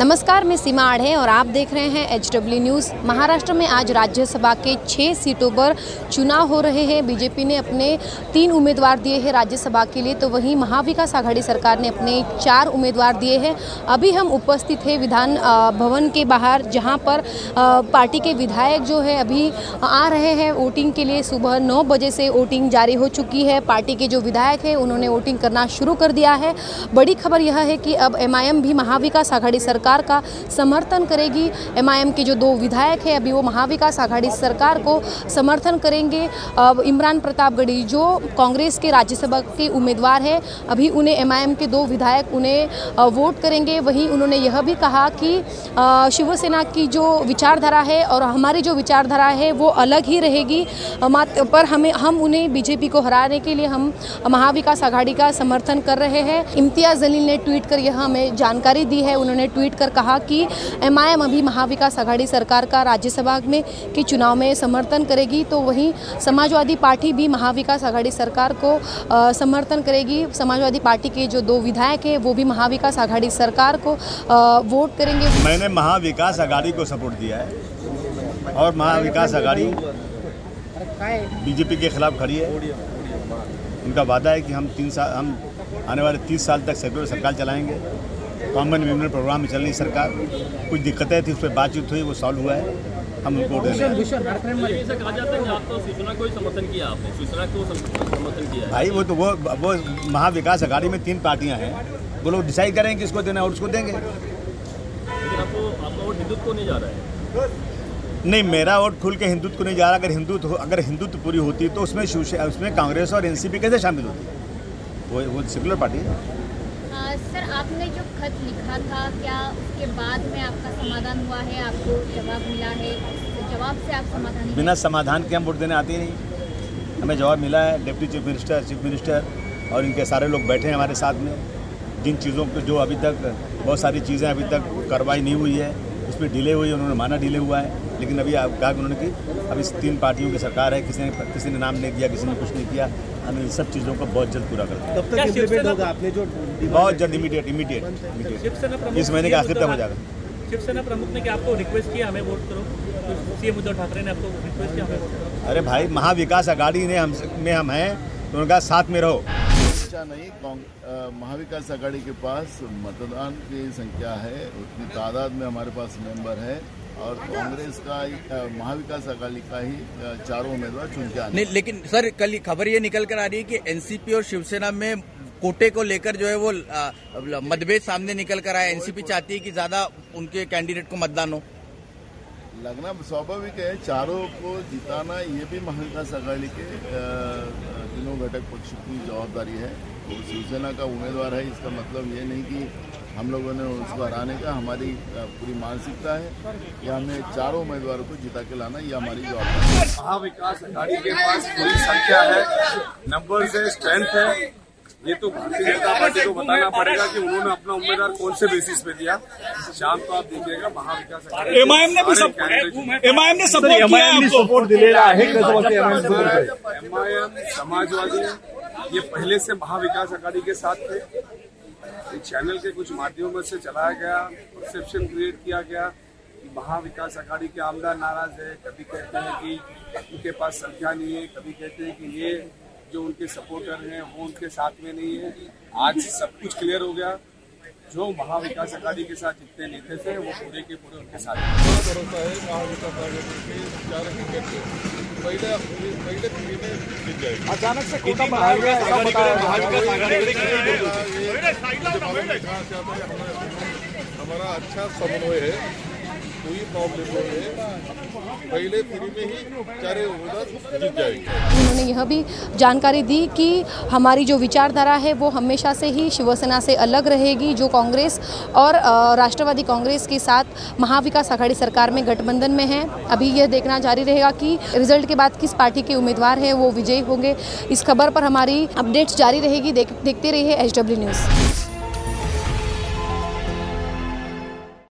नमस्कार, मैं सीमा आढ़े और आप देख रहे हैं एच डब्ल्यू न्यूज़ महाराष्ट्र में आज राज्यसभा के छः सीटों पर चुनाव हो रहे हैं। बीजेपी ने अपने तीन उम्मीदवार दिए हैं राज्यसभा के लिए तो वहीं महाविकास आघाड़ी सरकार ने अपने चार उम्मीदवार दिए हैं। अभी हम उपस्थित हैं विधान भवन के बाहर, जहाँ पर पार्टी के विधायक जो है, अभी आ रहे हैं वोटिंग के लिए। सुबह नौ बजे से वोटिंग जारी हो चुकी है। पार्टी के जो विधायक हैं, उन्होंने वोटिंग करना शुरू कर दिया है। बड़ी खबर यह है कि अब एमआईएम भी महाविकास आघाड़ी सरकार सरकार का समर्थन करेगी। एमआईएम के जो दो विधायक हैं, अभी वो महाविकास आघाड़ी सरकार को समर्थन करेंगे। इमरान प्रताप गढ़ी, जो कांग्रेस के राज्यसभा के उम्मीदवार हैं, अभी उन्हें एमआईएम के दो विधायक उन्हें वोट करेंगे। वहीं उन्होंने यह भी कहा कि शिवसेना की जो विचारधारा है और हमारी जो विचारधारा है, वो अलग ही रहेगी। पर हमें, हम उन्हें बीजेपी को हराने के लिए हम महाविकास आघाड़ी का समर्थन कर रहे हैं। इम्तियाज़ जलील ने ट्वीट कर यह हमें जानकारी दी है। उन्होंने ट्वीट कर कहा कि एमआईएम अभी महाविकास आघाड़ी सरकार का राज्यसभा में के चुनाव में समर्थन करेगी। तो वहीं समाजवादी पार्टी भी महाविकास आघाड़ी सरकार को आ, समर्थन करेगी। समाजवादी पार्टी के जो दो विधायक हैं वो भी महाविकास आघाड़ी सरकार को आ, वोट करेंगे। मैंने महाविकास आघाड़ी को सपोर्ट दिया है और महाविकास आघाड़ी बीजेपी के खिलाफ खड़ी है। उनका वादा है कि हम तीन साल हम आने वाले तीस साल तक सेक्युलर सरकार चलाएँगे। कॉमन विमेन प्रोग्राम में चल रही सरकार। कुछ दिक्कतें थी उस पर बातचीत हुई वो सॉल्व हुआ है। हम उनको भाई वो तो वो वो महाविकास अघाड़ी में तीन पार्टियाँ हैं। वो लोग डिसाइड करेंगे किसको देना और उसको देंगे। नहीं जा रहा है। नहीं मेरा वोट खुल के हिंदुत्व को नहीं जा रहा। अगर हिंदुत्व अगर हिंदुत्व पूरी होती तो उसमें उसमें कांग्रेस और एनसीपी कैसे शामिल होती? वो वो सेकुलर पार्टी है। सर, आपने जो खत लिखा था, क्या उसके बाद में आपका समाधान हुआ है? आपको जवाब मिला है? तो जवाब से आप समाधान बिना समाधान के हम वोट देने आते नहीं। हमें जवाब मिला है, deputy chief minister chief minister और इनके सारे लोग बैठे हैं हमारे साथ में। जिन चीज़ों को जो अभी तक बहुत सारी चीज़ें अभी तक कार्रवाई नहीं हुई है उसमें डिले हुई है उन्होंने माना डिले हुआ है। लेकिन अभी आप कहा उन्होंने कि अभी तीन पार्टियों की सरकार है किसी ने किसी ने नाम नहीं दिया किसी ने कुछ नहीं किया हम इन सब चीज़ों को बहुत जल्द पूरा करते तब तक इम्प्लीमेंट होगा? आपने जो बहुत जल्द इमीडिएट इमीडिएट इस महीने के आखिर तक हो जाएगा। शिवसेना प्रमुख ने क्या आपको रिक्वेस्ट किया हमें वोट करो। सीएम उद्धव ठाकरे ने आपको रिक्वेस्ट किया हमें वोट अरे भाई महाविकास अघाड़ी ने हम में हम हैं तो उनका साथ में रहो। अच्छा नहीं महाविकास आघाड़ी के पास मतदान की संख्या है उतनी तादाद में हमारे पास मेंबर है और कांग्रेस का महाविकास अकाली का ही चारों उम्मीदवार चुन के आने नहीं लेकिन सर कल खबर ये निकल कर आ रही है कि एनसीपी और शिवसेना में कोटे को लेकर जो है वो मतभेद सामने निकल कर आया एनसीपी चाहती है कि ज़्यादा उनके कैंडिडेट को मतदान हो। लगना स्वाभाविक है चारों को जिताना ये भी महाविकास अकाली के घटक पक्ष की जवाबदारी है। तो शिवसेना का उम्मीदवार है, इसका मतलब ये नहीं कि हम लोगों ने उसको हराने का, हमारी पूरी मानसिकता है या हमें चारों उम्मीदवारों को जिता के लाना, ये हमारी जवाबदारी है। महाविकास आघाड़ी के पास पूरी संख्या है नंबर से स्ट्रेंथ है। ये तो भारतीय जनता पार्टी को बताना पड़ेगा कि उन्होंने अपना उम्मीदवार कौन से बेसिस पे दिया। शाम को आप देखिएगा महाविकास एमआईएम ने भी एमआईएम ने सपोर्ट दिलेला आहे एमआईएम समाजवादी ये पहले से महाविकास आघाड़ी के साथ थे। चैनल के कुछ माध्यमों से चलाया गया परसेप्शन क्रिएट किया गया महाविकास आघाड़ी के आमदार नाराज़ है। कभी कहते हैं कि उनके पास संख्या नहीं है कभी कहते हैं कि ये जो उनके सपोर्टर हैं वो उनके साथ में नहीं है। आज सब कुछ क्लियर हो गया। जो महाविकास अघाड़ी के साथ जितने नेता थे वो पूरे के पूरे उनके साथ भरोसा है महाविकास आघाड़ी के पहले पहले पीढ़ी में जीत जाएगी। अचानक से कोटा महाविकास हमारा अच्छा समन्वय है। कोई प्रॉब्लम नहीं है। पहले फ्री में ही चारे जीत जाएँगे। उन्होंने यह भी जानकारी दी कि हमारी जो विचारधारा है वो हमेशा से ही शिवसेना से अलग रहेगी जो कांग्रेस और राष्ट्रवादी कांग्रेस के साथ महाविकास आघाड़ी सरकार में गठबंधन में है। अभी यह देखना जारी रहेगा कि रिज़ल्ट के बाद किस पार्टी के उम्मीदवार हैं वो विजयी होंगे। इस खबर पर हमारी अपडेट्स जारी रहेगी। देख, देखते रहिए एचडब्ल्यू न्यूज़।